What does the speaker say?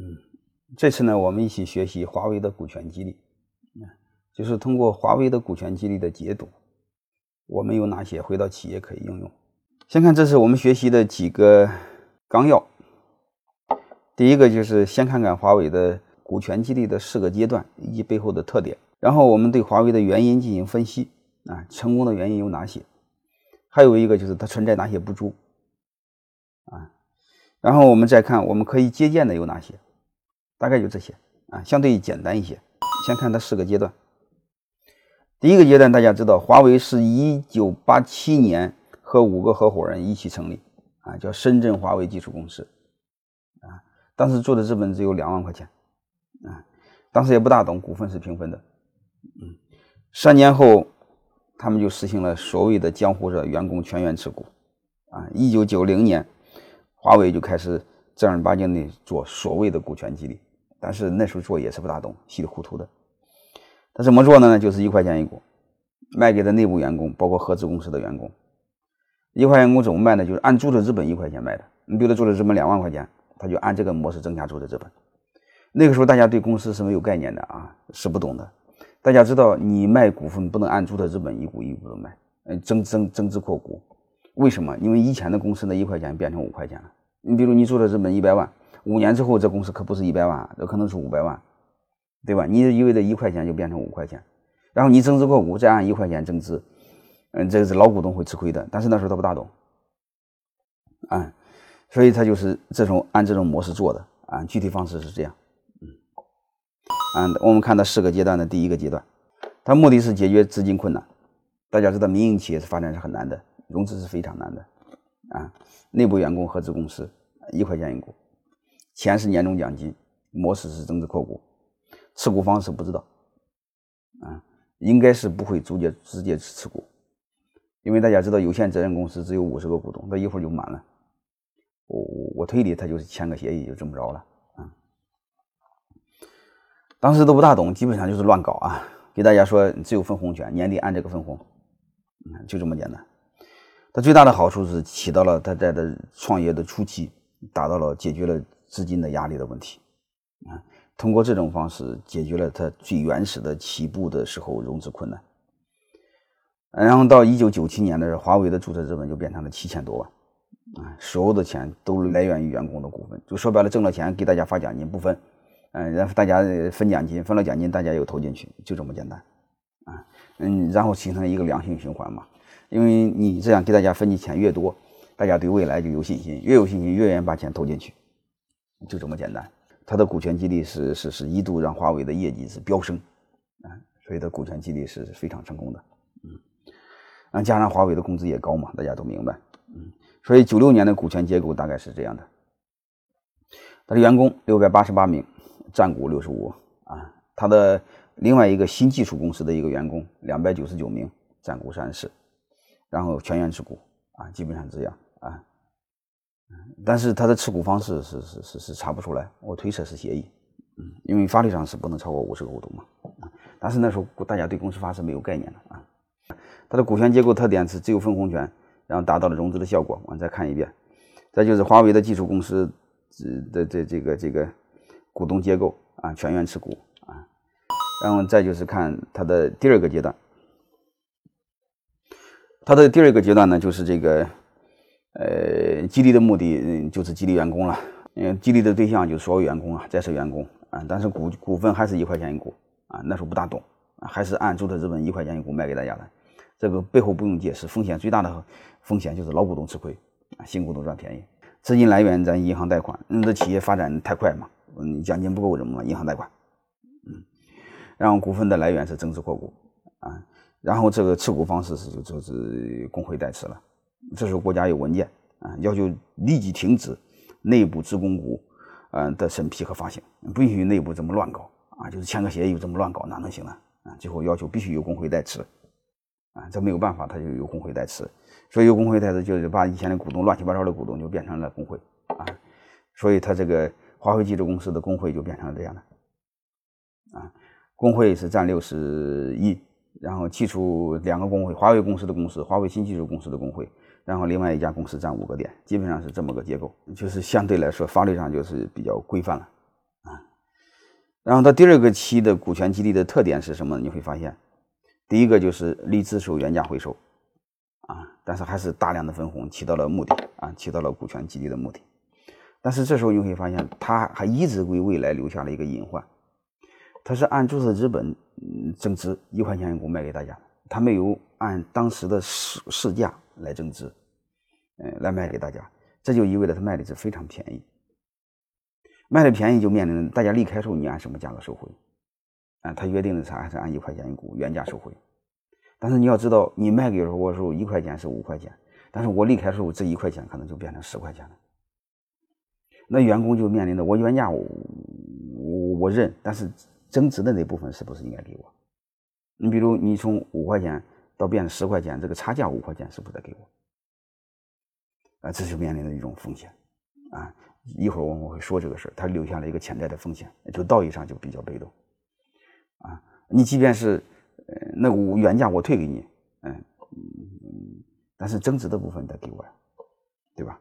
嗯，这次呢，我们一起学习华为的股权激励，嗯，就是通过华为的股权激励的解读，我们有哪些回到企业可以应用？先看这是我们学习的几个纲要。第一个就是先看看华为的股权激励的四个阶段以及背后的特点，然后我们对华为的原因进行分析啊，成功的原因有哪些？还有一个就是它存在哪些不足啊？然后我们再看我们可以借鉴的有哪些？大概就这些啊，相对简单一些。先看它四个阶段。第一个阶段，大家知道，华为是一九八七年和五个合伙人一起成立啊，叫深圳华为技术公司啊。当时做的资本只有两万块钱啊，当时也不大懂，股份是平分的。嗯，三年后，他们就实行了所谓的江湖的员工全员持股啊。一九九零年，华为就开始正儿八经的做所谓的股权激励。但是那时候做也是不大懂，稀里糊涂的。他怎么做的呢？就是一块钱一股，卖给的内部员工，包括合资公司的员工。一块钱一股怎么卖呢？就是按注册资本一块钱卖的。你比如注册资本两万块钱，他就按这个模式增加注册资本。那个时候大家对公司是没有概念的啊，是不懂的。大家知道，你卖股份不能按注册资本一股一股的卖，嗯，增增增资扩股。为什么？因为以前的公司呢，一块钱变成五块钱了。你比如你注册资本一百万。五年之后，这公司可不是一百万，这可能是五百万，对吧？你意味着一块钱就变成五块钱，然后你增资扩股，再按一块钱增资，嗯，这个是老股东会吃亏的。但是那时候他不大懂，啊，所以他就是这种按这种模式做的啊。具体方式是这样，嗯，啊，我们看到四个阶段的第一个阶段，它目的是解决资金困难。大家知道，民营企业是发展是很难的，融资是非常难的，啊，内部员工合资公司一块钱一股。钱是年终奖金，模式是增资扩股，持股方式不知道，啊，应该是不会直接直接持股，因为大家知道有限责任公司只有五十个股东，他一会儿就满了，我我我推理他就是签个协议就这么着了，啊，当时都不大懂，基本上就是乱搞啊，给大家说只有分红权，年底按这个分红，就这么简单。它最大的好处是起到了它在的创业的初期达到了解决了。资金的压力的问题，啊，通过这种方式解决了它最原始的起步的时候融资困难。然后到一九九七年的时候，华为的注册资本就变成了七千多万，啊，所有的钱都来源于员工的股份，就说白了，挣了钱给大家发奖金不分，嗯，然后大家分奖金，分了奖金大家又投进去，就这么简单，啊，嗯，然后形成一个良性循环嘛，因为你这样给大家分的钱越多，大家对未来就有信心，越有信心越愿意把钱投进去。就这么简单，它的股权激励是是是一度让华为的业绩是飙升，啊，所以它股权激励是非常成功的，嗯，啊，加上华为的工资也高嘛，大家都明白，嗯，所以九六年的股权结构大概是这样的，他的员工六百八十八名，占股六十五，啊，他的另外一个新技术公司的一个员工两百九十九名，占股三十，然后全员持股，啊，基本上这样，但是他的持股方式是是是是查不出来，我推测是协议，嗯，因为法律上是不能超过五十个股东嘛，啊，但是那时候大家对公司法是没有概念的啊，它的股权结构特点是只有分红权，然后达到了融资的效果，我们再看一遍，再就是华为的技术公司这这这个这个股东结构啊，全员持股啊，然后再就是看它的第二个阶段，它的第二个阶段呢就是这个。呃，激励的目的嗯就是激励员工了，嗯，激励的对象就是所有员工啊，在职员工啊，但是股股份还是一块钱一股啊，那时候不大懂啊，还是按注册资本一块钱一股卖给大家的，这个背后不用解释，风险最大的风险就是老股东吃亏啊，新股东赚便宜，资金来源咱银行贷款，你的企业发展太快嘛，嗯，奖金不够怎么银行贷款，嗯，然后股份的来源是增资扩股啊，然后这个持股方式是就是工会代持了。这时候国家有文件啊，要求立即停止内部职工股嗯的审批和发行，不允许内部这么乱搞啊，就是签个协议这么乱搞哪能行呢？啊，最后要求必须由工会代持啊，这没有办法，他就由工会代持，所以由工会代持就是把以前的股东乱七八糟的股东就变成了工会啊，所以他这个华为技术公司的工会就变成了这样的啊，工会是占六十一，然后剔除两个工会，华为公司的公司，华为新技术公司的工会。然后另外一家公司占五个点，基本上是这么个结构，就是相对来说法律上就是比较规范了，啊然后它第二个期的股权激励的特点是什么？你会发现，第一个就是离职时候原价回收，啊，但是还是大量的分红，起到了目的啊，起到了股权激励的目的。但是这时候你会发现，它还一直为未来留下了一个隐患，它是按注册资本增值一块钱一股卖给大家，它没有按当时的市市价来增值，嗯，来卖给大家，这就意味着它卖的是非常便宜。卖的便宜就面临大家离开时候你按什么价格收回？啊，他约定的是还是按一块钱一股原价收回。但是你要知道，你卖给我的时候一块钱是五块钱，但是我离开时候这一块钱可能就变成十块钱了。那员工就面临着我原价我我我认，但是增值的那部分是不是应该给我？你比如你从五块钱到变成十块钱，这个差价五块钱是不是得给我？啊，这就面临的一种风险啊。一会儿我们会说这个事儿，它留下了一个潜在的风险，就道义上就比较被动，啊，你即便是，呃，那我原价我退给你，嗯嗯，但是增值的部分得给我呀，对吧